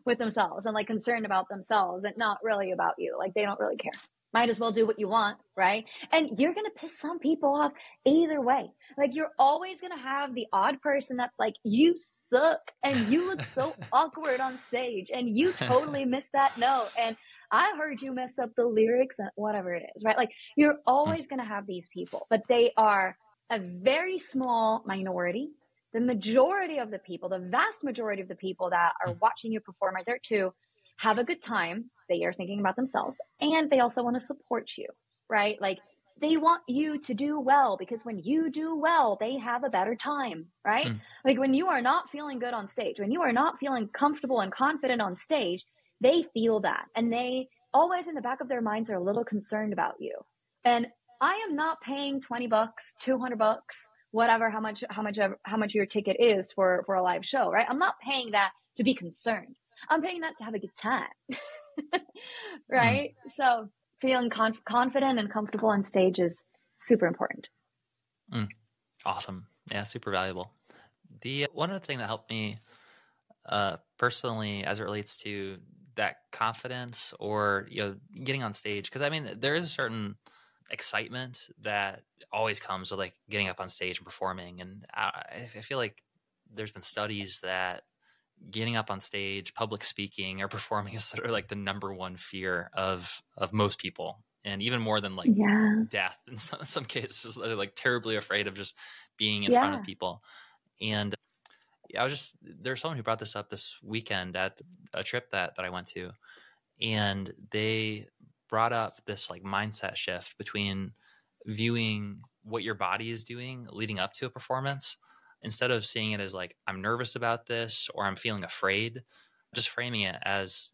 with themselves and like concerned about themselves and not really about you. Like they don't really care might as well do what you want right and you're gonna piss some people off either way like you're always gonna have the odd person that's like you suck and you look so awkward on stage and you totally missed that note and I heard you mess up the lyrics and whatever it is, right? Like you're mm. always going to have these people, but they are a very small minority. The majority of the people, the vast majority of the people that are mm. watching you perform are there to have a good time. They are thinking about themselves and they also want to support you, right? Like they want you to do well because when you do well, they have a better time, right? Mm. Like when you are not feeling good on stage, when you are not feeling comfortable and confident on stage, they feel that and they always in the back of their minds are a little concerned about you. And I am not paying 20 bucks, 200 bucks, whatever how much how much how much your ticket is for for a live show right i'm not paying that to be concerned i'm paying that to have a good time right? Mm. so feeling conf- confident and comfortable on stage is super important.
Mm. awesome. Yeah super valuable. The one other thing that helped me uh, personally as it relates to that confidence or you know getting on stage because i mean there is a certain excitement that always comes with like getting up on stage and performing. And I, I feel like there's been studies that getting up on stage public speaking or performing is sort of like the number one fear of of most people and even more than like yeah. death in some, some cases they're like terribly afraid of just being in yeah. front of people and I was just there's someone who brought this up this weekend at a trip that that I went to, and they brought up this like mindset shift between viewing what your body is doing leading up to a performance instead of seeing it as like I'm nervous about this or I'm feeling afraid, just framing it as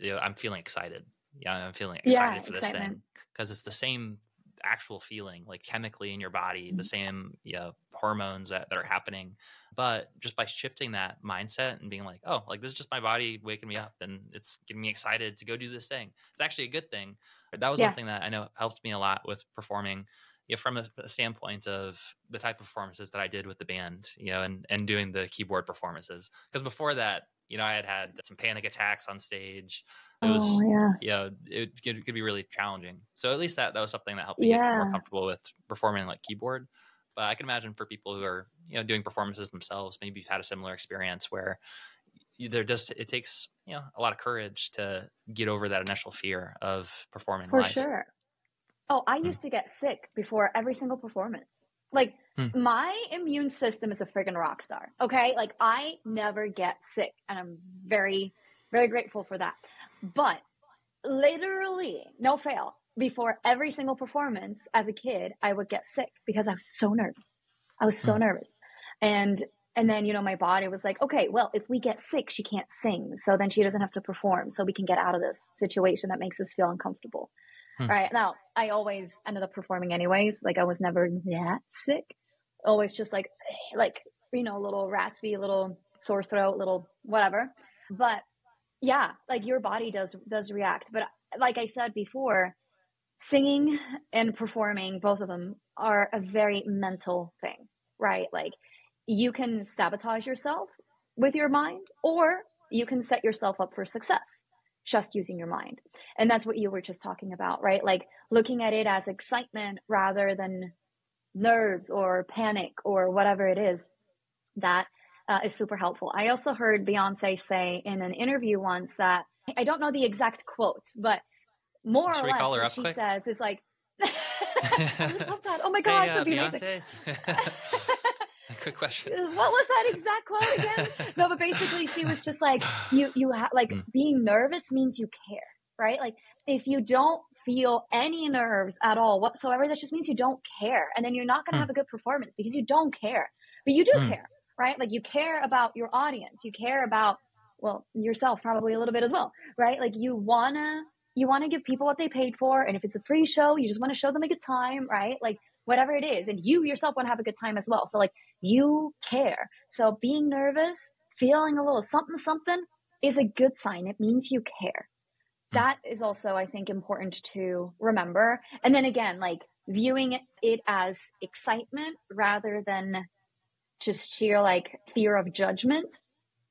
you know, I'm feeling excited. Yeah, I'm feeling excited yeah, for this excitement. thing because it's the same actual feeling like chemically in your body mm-hmm. the same you know, hormones that, that are happening but just by shifting that mindset and being like oh like this is just my body waking me up and it's getting me excited to go do this thing it's actually a good thing that was yeah. one thing that i know helped me a lot with performing you know, from a, a, standpoint of the type of performances that i did with the band you know and and doing the keyboard performances. Because before that you know i had had some panic attacks on stage. It oh, was oh, yeah. you know it could, it could, be really challenging. So at least that that was something that helped me yeah. get more comfortable with performing like keyboard. But i can imagine for people who are you know doing performances themselves maybe you've had a similar experience where there just it takes you know a lot of courage to get over that initial fear of performing
for
live.
sure oh i hmm. used to get sick before every single performance like hmm. my immune system is a freaking rock star okay like i never get sick and i'm very very grateful for that but literally, no fail, before every single performance as a kid, I would get sick because I was so nervous. I was so mm. nervous. And and then, you know, my body was like, okay, well, if we get sick, she can't sing. So then she doesn't have to perform. So we can get out of this situation that makes us feel uncomfortable. Mm. Right. Now, I always ended up performing anyways. Like I was never that sick. Always just like, like, you know, a little raspy, little sore throat, little whatever. But yeah like your body does does react but like i said before singing and performing both of them are a very mental thing right like you can sabotage yourself with your mind or you can set yourself up for success just using your mind and that's what you were just talking about right like looking at it as excitement rather than nerves or panic or whatever it is that uh, is super helpful. I also heard Beyonce say in an interview once that I don't know the exact quote, but more Should or less what she quick? says is like, I love that. Oh my gosh,
hey, uh, Beyonce. Quick question.
What was that exact quote again? no, but basically, she was just like, you, you have like mm. being nervous means you care, right? Like if you don't feel any nerves at all whatsoever, that just means you don't care, and then you're not going to mm. have a good performance because you don't care. But you do mm. care, right? Like you care about your audience, you care about, well, yourself probably a little bit as well, right? Like you wanna, you wanna give people what they paid for. And if it's a free show, you just wanna show them a good time, right? Like whatever it is. And you yourself wanna have a good time as well. So like you care. So being nervous, feeling a little something, something is a good sign. It means you care. Hmm. That is also, I think, important to remember. And then again, like viewing it as excitement rather than just sheer like fear of judgment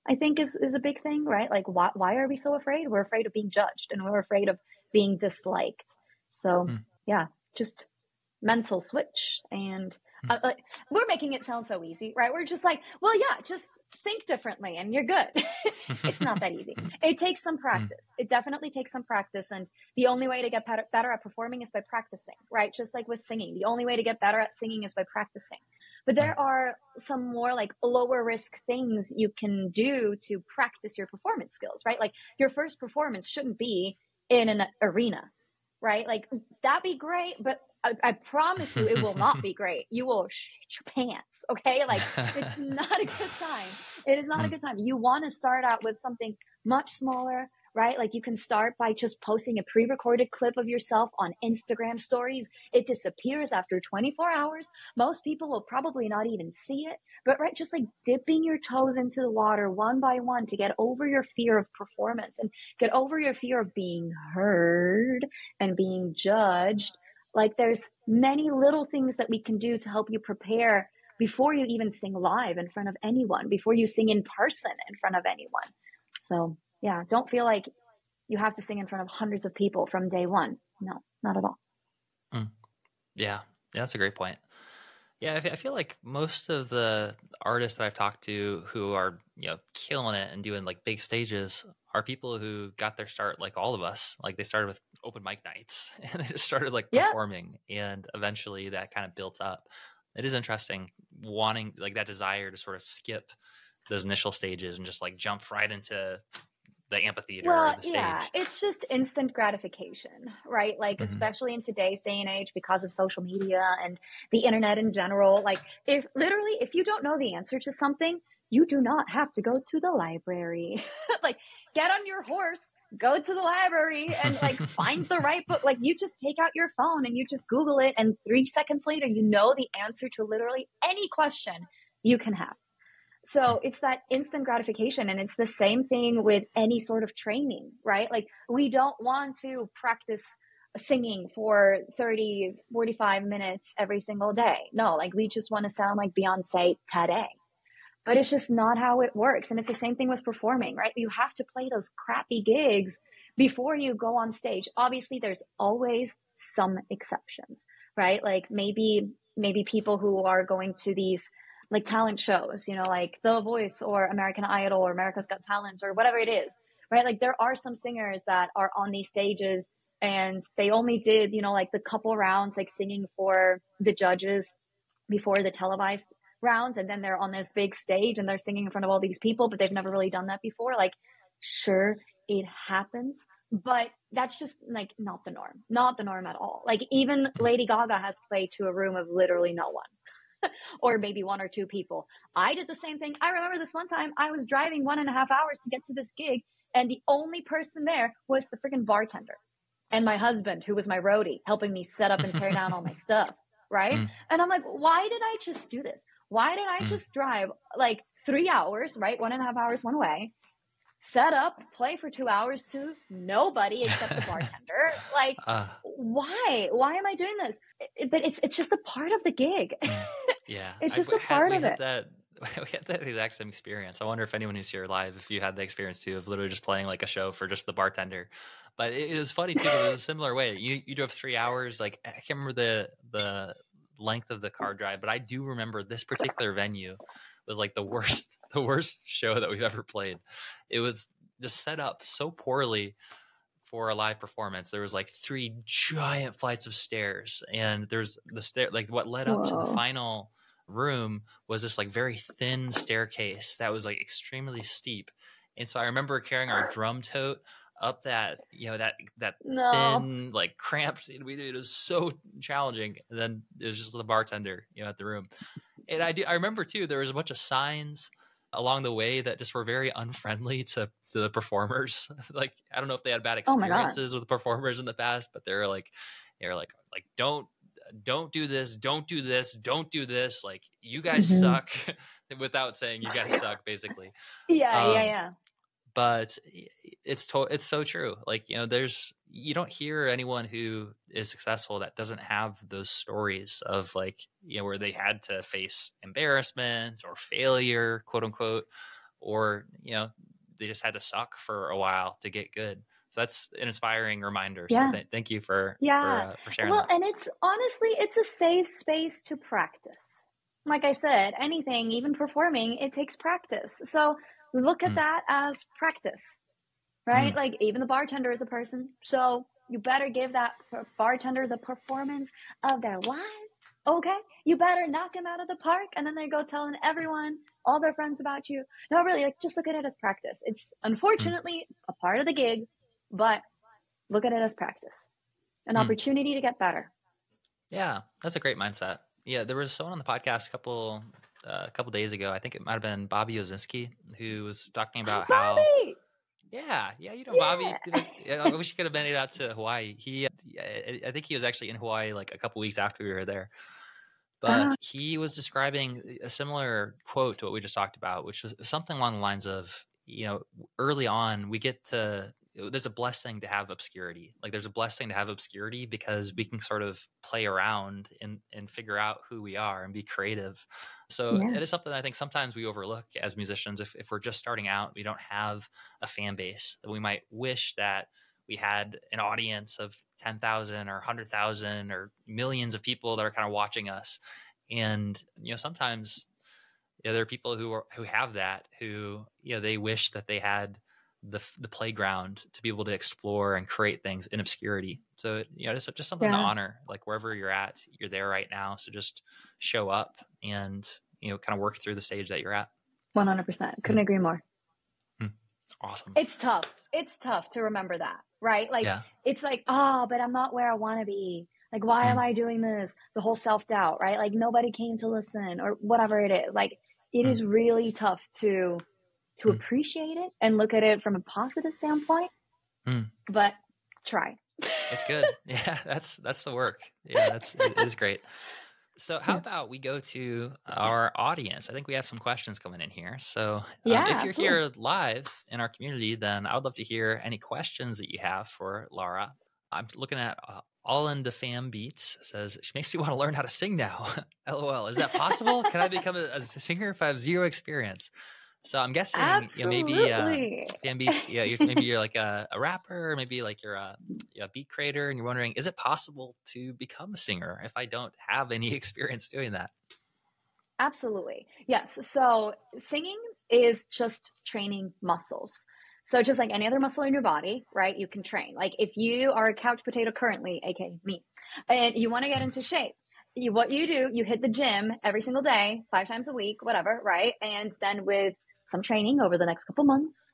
i think is is a big thing right like why, why are we so afraid we're afraid of being judged and we're afraid of being disliked so mm. yeah just mental switch and hmm. uh, we're making it sound so easy right we're just like well yeah just think differently and you're good it's not that easy it takes some hmm. practice it definitely takes some practice and the only way to get better, better at performing is by practicing right just like with singing the only way to get better at singing is by practicing but there are some more like lower risk things you can do to practice your performance skills, right? Like your first performance shouldn't be in an arena, right? Like that'd be great, but I, I promise you it will not be great. You will shit your pants, okay? Like it's not a good time. It is not a hmm. good time. You want to start out with something much smaller, right? Like you can start by just posting a pre recorded clip of yourself on Instagram stories. It disappears after 24 hours. Most people will probably not even see it, but right, just like dipping your toes into the water one by one to get over your fear of performance and get over your fear of being heard and being judged. Like there's many little things that we can do to help you prepare before you even sing live in front of anyone, before you sing in person in front of anyone. So yeah, don't feel like you have to sing in front of hundreds of people from day one. No, not at all.
Mm. Yeah, yeah, that's a great point. Yeah, I feel like most of the artists that I've talked to who are you know killing it and doing like big stages are people who got their start like all of us. Like they started with open mic nights and they just started like yeah. performing, and eventually that kind of built up. It is interesting wanting like that desire to sort of skip those initial stages and just like jump right into the amphitheater well, the Yeah,
it's just instant gratification, right? Like, mm-hmm. especially in today's day and age because of social media and the internet in general. Like, if literally, if you don't know the answer to something, you do not have to go to the library. like, get on your horse, go to the library and like find the right book. Like, you just take out your phone and you just Google it, and three seconds later, you know the answer to literally any question you can have. So it's that instant gratification. And it's the same thing with any sort of training, right? Like we don't want to practice singing for 30, 45 minutes every single day. No, like we just want to sound like Beyonce today. But it's just not how it works. And it's the same thing with performing, right? You have to play those crappy gigs before you go on stage. Obviously, there's always some exceptions, right? Like maybe, maybe people who are going to these like talent shows, you know, like The Voice or American Idol or America's Got Talent or whatever it is, right? Like there are some singers that are on these stages and they only did, you know, like the couple rounds, like singing for the judges before the televised rounds. And then they're on this big stage and they're singing in front of all these people, but they've never really done that before. Like, sure, it happens, but that's just like not the norm, not the norm at all. Like even Lady Gaga has played to a room of literally no one or maybe one or two people. I did the same thing. I remember this one time I was driving one and a half hours to get to this gig, and the only person there was the freaking bartender and my husband, who was my roadie, helping me set up and tear down all my stuff. Right. Mm. And I'm like, why did I just do this? Why did I mm. just drive like three hours, right? One and a half hours one way, set up, play for two hours to nobody except the bartender. like, uh, why? Why am I doing this? But it's it's just a part of the gig.
Mm, yeah,
it's just I, a part of it.
That we had that exact same experience. I wonder if anyone who's here live, if you had the experience too, of literally just playing like a show for just the bartender. But it, it was funny too. it was a similar way. You you drove three hours. Like I can't remember the the length of the car drive, but I do remember this particular venue was like the worst the worst show that we've ever played. It was just set up so poorly for a live performance. There was like three giant flights of stairs, and there's the stair like what led up Whoa. to the final room was this like very thin staircase that was like extremely steep. And so I remember carrying our drum tote up that you know that that no. thin like cramped we it was so challenging and then it was just the bartender you know at the room and I do I remember too there was a bunch of signs along the way that just were very unfriendly to, to the performers. like I don't know if they had bad oh experiences oh with performers in the past, but they're like they're like like don't don't do this, don't do this, don't do this. Like you guys mm-hmm. suck without saying you guys suck, basically.
Yeah, um, yeah, yeah
but it's to- it's so true. Like you know, there's you don't hear anyone who is successful that doesn't have those stories of like you know where they had to face embarrassment or failure, quote unquote, or you know they just had to suck for a while to get good. So that's an inspiring reminder. Yeah. So th- thank you for yeah for, uh, for sharing.
Well,
that.
and it's honestly it's a safe space to practice. Like I said, anything, even performing, it takes practice. So look at mm. that as practice, right? Mm. Like even the bartender is a person. So you better give that bartender the performance of their lives. Okay. You better knock them out of the park. And then they go telling everyone, all their friends about you. No, really, like just look at it as practice. It's unfortunately mm. a part of the gig, but look at it as practice, an mm. opportunity to get better.
Yeah, that's a great mindset. Yeah, there was someone on the podcast a couple uh, a couple days ago. I think it might have been Bobby Owsinski who was talking about how Yeah, yeah, you know Bobby. I wish he could have made it out to Hawaii. He, I think he was actually in Hawaii like a couple weeks after we were there. But uh, he was describing a similar quote to what we just talked about, which was something along the lines of, you know, early on we get to there's a blessing to have obscurity. Like there's a blessing to have obscurity because we can sort of play around and and figure out who we are and be creative. So yeah. it is something I think sometimes we overlook as musicians. If if we're just starting out, we don't have a fan base. We might wish that we had an audience of 10,000 or 100,000 or millions of people that are kind of watching us. And you know, sometimes you know, there are people who are who have that who you know they wish that they had the the playground to be able to explore and create things in obscurity. So you know, it's just something yeah. to honor. Like wherever you're at, you're there right now. So just show up and you know, kind of work through the stage that you're at.
One hundred percent. Couldn't mm. agree more.
Mm. Awesome.
It's tough. It's tough to remember that, right? Like yeah. it's like, oh, but I'm not where I want to be. Like, why mm. am I doing this? The whole self doubt, right? Like nobody came to listen or whatever it is. Like it mm. is really tough to to mm. appreciate it and look at it from a positive standpoint. Mm. But try.
it's good. Yeah, that's that's the work. Yeah, that's it is great. So how about we go to our audience? I think we have some questions coming in here. So um, yeah, if you're absolutely. here live in our community, then I would love to hear any questions that you have for Lara. I'm looking at uh, all into fam beats says she makes me want to learn how to sing now. LOL. Is that possible? Can I become a, a singer if I have zero experience? So I'm guessing you know, maybe uh, fan beats. Yeah, you're, maybe you're like a, a, rapper, or maybe like you're a, a, beat creator, and you're wondering, is it possible to become a singer if I don't have any experience doing that?
Absolutely, yes. So singing is just training muscles. So just like any other muscle in your body, right? You can train. Like if you are a couch potato currently, aka me, and you want to get into shape, you what you do, you hit the gym every single day, five times a week, whatever, right? And then with some training over the next couple months,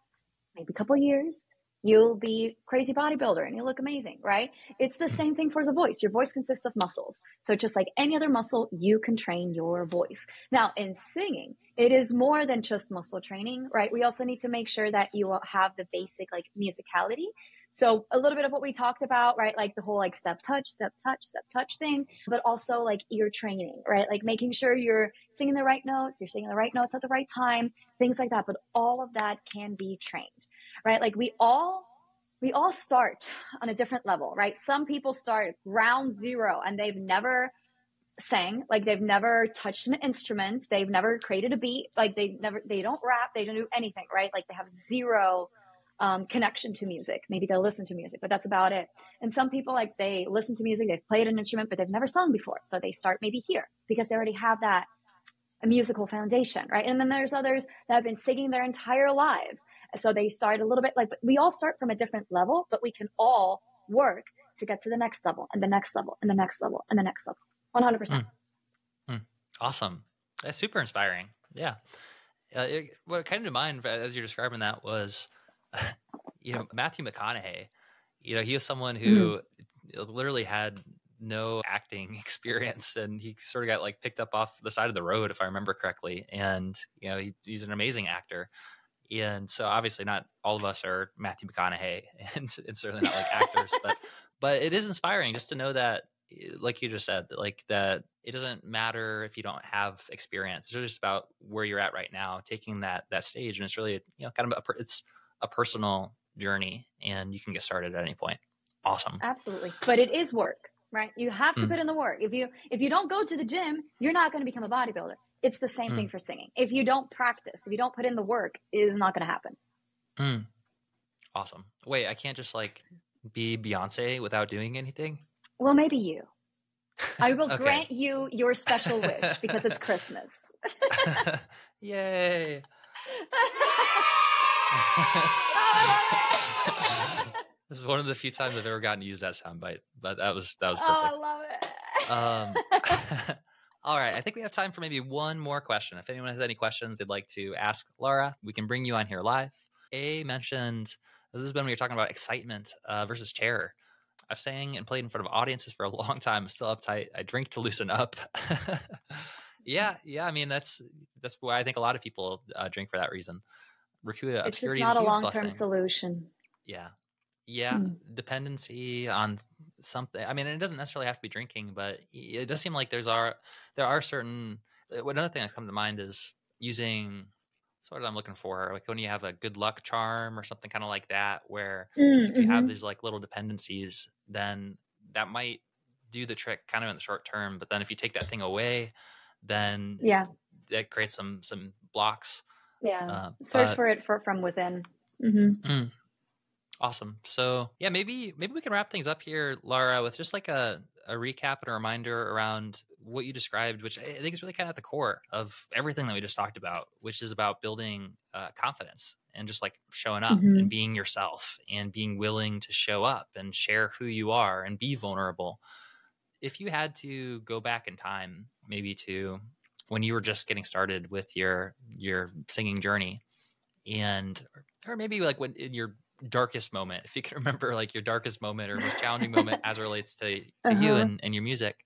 maybe a couple years, you'll be crazy bodybuilder and you'll look amazing, right? It's the same thing for the voice. Your voice consists of muscles. So just like any other muscle, you can train your voice. Now in singing, it is more than just muscle training, right? We also need to make sure that you have the basic like musicality. So a little bit of what we talked about, right? Like the whole like step touch, step touch, step touch thing, but also like ear training, right? Like making sure you're singing the right notes, you're singing the right notes at the right time, things like that. But all of that can be trained, right? Like we all we all start on a different level, right? Some people start ground zero and they've never sang, like they've never touched an instrument, they've never created a beat, like they never they don't rap, they don't do anything, right? Like they have zero um, connection to music. Maybe they'll listen to music, but that's about it. And some people like they listen to music, they've played an instrument, but they've never sung before. So they start maybe here because they already have that musical foundation, right? And then there's others that have been singing their entire lives. So they start a little bit like, we all start from a different level, but we can all work to get to the next level and the next level and the next level and the next level. 100%. Mm.
Mm. Awesome. That's super inspiring. Yeah. Uh, it, what came to mind as you're describing that was you know, Matthew McConaughey, you know, he was someone who mm. literally had no acting experience and he sort of got like picked up off the side of the road if i remember correctly. And you know he, he's an amazing actor. And so obviously not all of us are matthew mcconaughey and, and certainly not like actors but but it is inspiring just to know that like you just said like that it doesn't matter if you don't have experience. It's just about where you're at right now taking that that stage and it's really you know kind of a, it's a personal journey and you can get started at any point. Awesome.
Absolutely. But it is work, right? You have to mm. put in the work. If you if you don't go to the gym, you're not going to become a bodybuilder. It's the same mm. thing for singing. If you don't practice, if you don't put in the work, it is not going to happen.
Mm. Awesome. Wait, I can't just like be Beyonce without doing anything?
Well, maybe you. I will okay. grant you your special wish because it's Christmas.
Yay. This is one of the few times I've ever gotten to use that soundbite, but that was that was perfect.
Oh, I
love it. Um, all right, I think we have time for maybe one more question. If anyone has any questions they'd like to ask Lara, we can bring you on here live. A mentioned this is when we were talking about excitement uh, versus terror. I've sang and played in front of audiences for a long time. I'm still uptight. I drink to loosen up. yeah, yeah. I mean, that's that's why I think a lot of people uh, drink for that reason. Rakuda
it's just not a long term solution.
Yeah. Yeah.
Mm.
Dependency on something. I mean, it doesn't necessarily have to be drinking, but it does seem like there's are there are certain uh, another thing that's come to mind is using sort of I'm looking for like when you have a good luck charm or something kind of like that, where
Mm,
if you have
mhm.
these like little dependencies, then that might do the trick kind of in the short term. But then if you take that thing away, then
Yeah.
that creates some some blocks.
Yeah.
Uh,
Search
but-
for it for, from within. hmm
Awesome. So yeah, maybe maybe we can wrap things up here, Lara, with just like a, a recap and a reminder around what you described, which I think is really kind of at the core of everything that we just talked about, which is about building uh, confidence and just like showing up
Mhm.
and being yourself and being willing to show up and share who you are and be vulnerable. If you had to go back in time, maybe to when you were just getting started with your your singing journey, and or maybe like when in your darkest moment if you can remember like your darkest moment or most challenging moment as it relates to, to you
Uh-huh.
and, and your music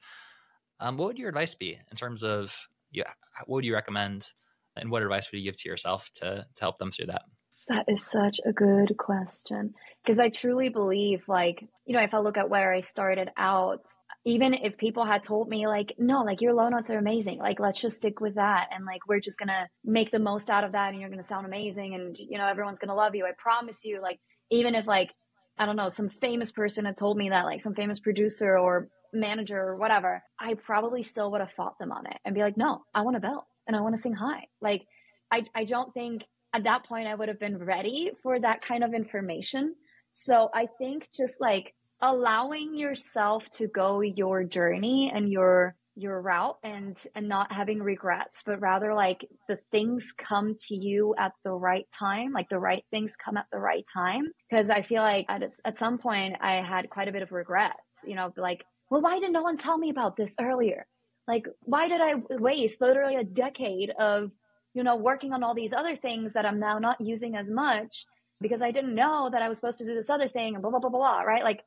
um, what would your advice be in terms of yeah what would you recommend and what advice would you give to yourself to to help them through that
That is such a good question. Because I truly believe, like, you know, if I look at where I started out, even if people had told me, like, no, like your low notes are amazing, like, let's just stick with that. And like, we're just to make the most out of that and you're to sound amazing. And, you know, everyone's to love you. I promise you, like, even if, like, I don't know, some famous person had told me that, like some famous producer or manager or whatever, I probably still would have fought them on it and be like, no, I want to belt and I want to sing high. Like, I, I don't think at that point I would have been ready for that kind of information. So I think just like allowing yourself to go your journey and your your route and and not having regrets but rather like the things come to you at the right time like the right things come at the right time. Because i feel like at, at some point i had quite a bit of regrets you know like well why did no one tell me about this earlier? Like why did i waste literally a decade of you know working on all these other things that i'm now not using as much because i didn't know that i was supposed to do this other thing and blah blah blah blah, blah right? Like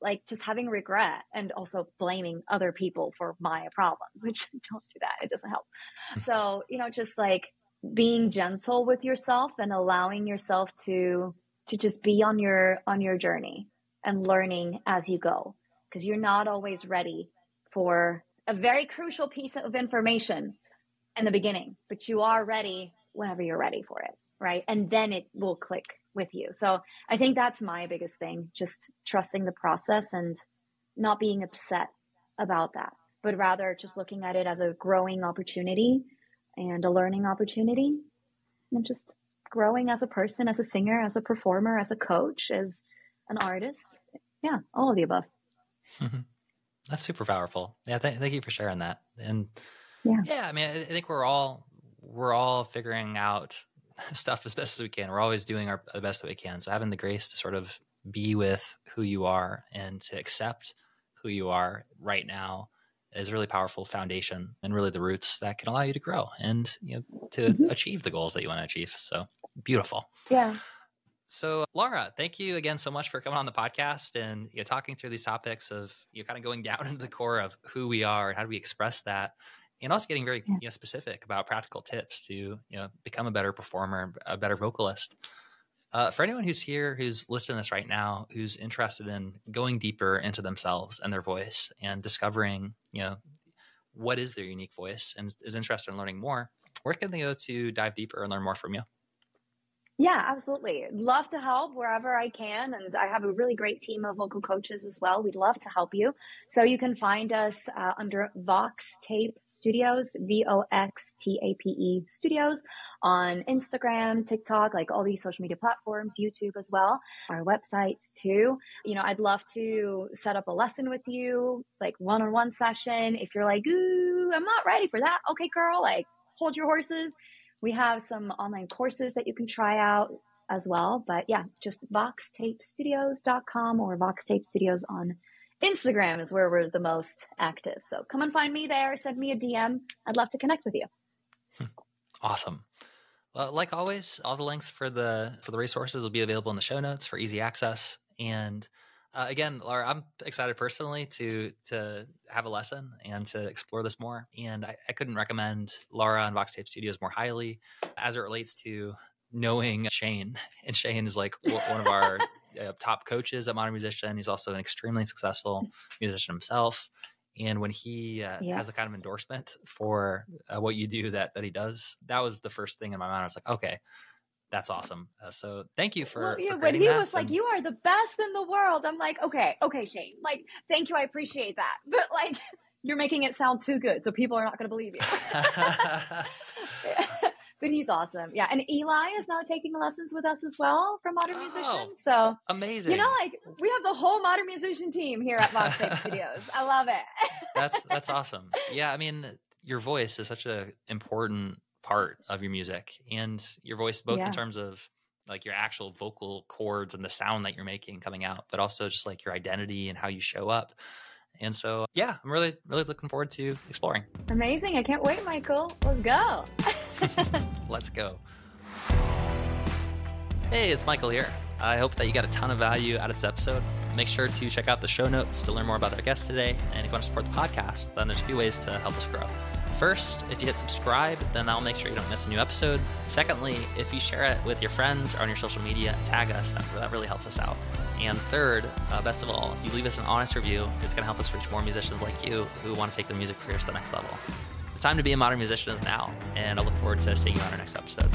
like just having regret and also blaming other people for my problems which don't do that it doesn't help. So you know just like being gentle with yourself and allowing yourself to to just be on your on your journey and learning as you go. Because you're not always ready for a very crucial piece of information in the beginning but you are ready whenever you're ready for it right? And then it will click with you so I think that's my biggest thing, just trusting the process and not being upset about that, but rather just looking at it as a growing opportunity and a learning opportunity and just growing as a person, as a singer, as a performer, as a coach, as an artist. Yeah, all of the above. Mm-hmm.
that's super powerful yeah th- thank you for sharing that and
Yeah.
yeah i mean I, I think we're all we're all figuring out stuff as best as we can. We're always doing our the best that we can. So having the grace to sort of be with who you are and to accept who you are right now is a really powerful foundation and really the roots that can allow you to grow and you know to
Mhm.
achieve the goals that you want to achieve. So beautiful.
Yeah.
So, Lara, thank you again so much for coming on the podcast and you know, talking through these topics of you know, kind of going down into the core of who we are and how do we express that, and also getting very you know, specific about practical tips to you know become a better performer, a better vocalist. Uh, for anyone who's here, who's listening to this right now, who's interested in going deeper into themselves and their voice and discovering, you know, what is their unique voice and is interested in learning more, where can they go to dive deeper and learn more from you?
Yeah, absolutely. Love to help wherever I can. And I have a really great team of vocal coaches as well. We'd love to help you. So you can find us uh, under Vox Tape Studios, V O X T A P E Studios on Instagram, TikTok, like all these social media platforms, YouTube as well, our websites too. You know, I'd love to set up a lesson with you, like one on one session. If you're like, ooh, I'm not ready for that. Okay, girl, like hold your horses we have some online courses that you can try out as well. But yeah, just voxtapestudios.com or VoxTape Studios on Instagram is where we're the most active. So come and find me there. Send me a DM. I'd love to connect with you. Hmm.
Awesome. Well, like always, all the links for the for the resources will be available in the show notes for easy access. And uh, again, Lara, I'm excited personally to to have a lesson and to explore this more. And I, I couldn't recommend Lara and VoxTape Studios more highly as it relates to knowing Shane, and Shane is like one of our uh, top coaches at Modern Musician. He's also an extremely successful musician himself. And when he uh, yes. has a kind of endorsement for uh, what you do that that he does, that was the first thing in my mind. I was like, okay, that's awesome. Uh, so thank you for, well, yeah,
for when he was like, "You are the best in the world," I'm like, "Okay, okay, Shane. Like, thank you. I appreciate that." But like, you're making it sound too good, so people are not going to believe you. but he's awesome. Yeah, and Eli is now taking lessons with us as well from Modern oh, Musician. So
amazing.
You know, like we have the whole Modern Musician team here at Vox Studios. I love it.
that's that's awesome. Yeah, I mean, your voice is such an important part of your music and your voice both yeah. in terms of like your actual vocal cords and the sound that you're making coming out but also just like your identity and how you show up. And so yeah i'm really really looking forward to exploring.
Amazing. I can't wait michael. Let's go.
Let's go. Hey it's michael here. I hope that you got a ton of value out of this episode. Make sure to check out the show notes to learn more about our guest today. And if you want to support the podcast then there's a few ways to help us grow First, if you hit subscribe, then that'll make sure you don't miss a new episode. Secondly, if you share it with your friends or on your social media, tag us. That, that really helps us out. And third, uh, best of all, if you leave us an honest review, it's going to help us reach more musicians like you who want to take their music careers to the next level. The time to be a modern musician is now, and I look forward to seeing you on our next episode.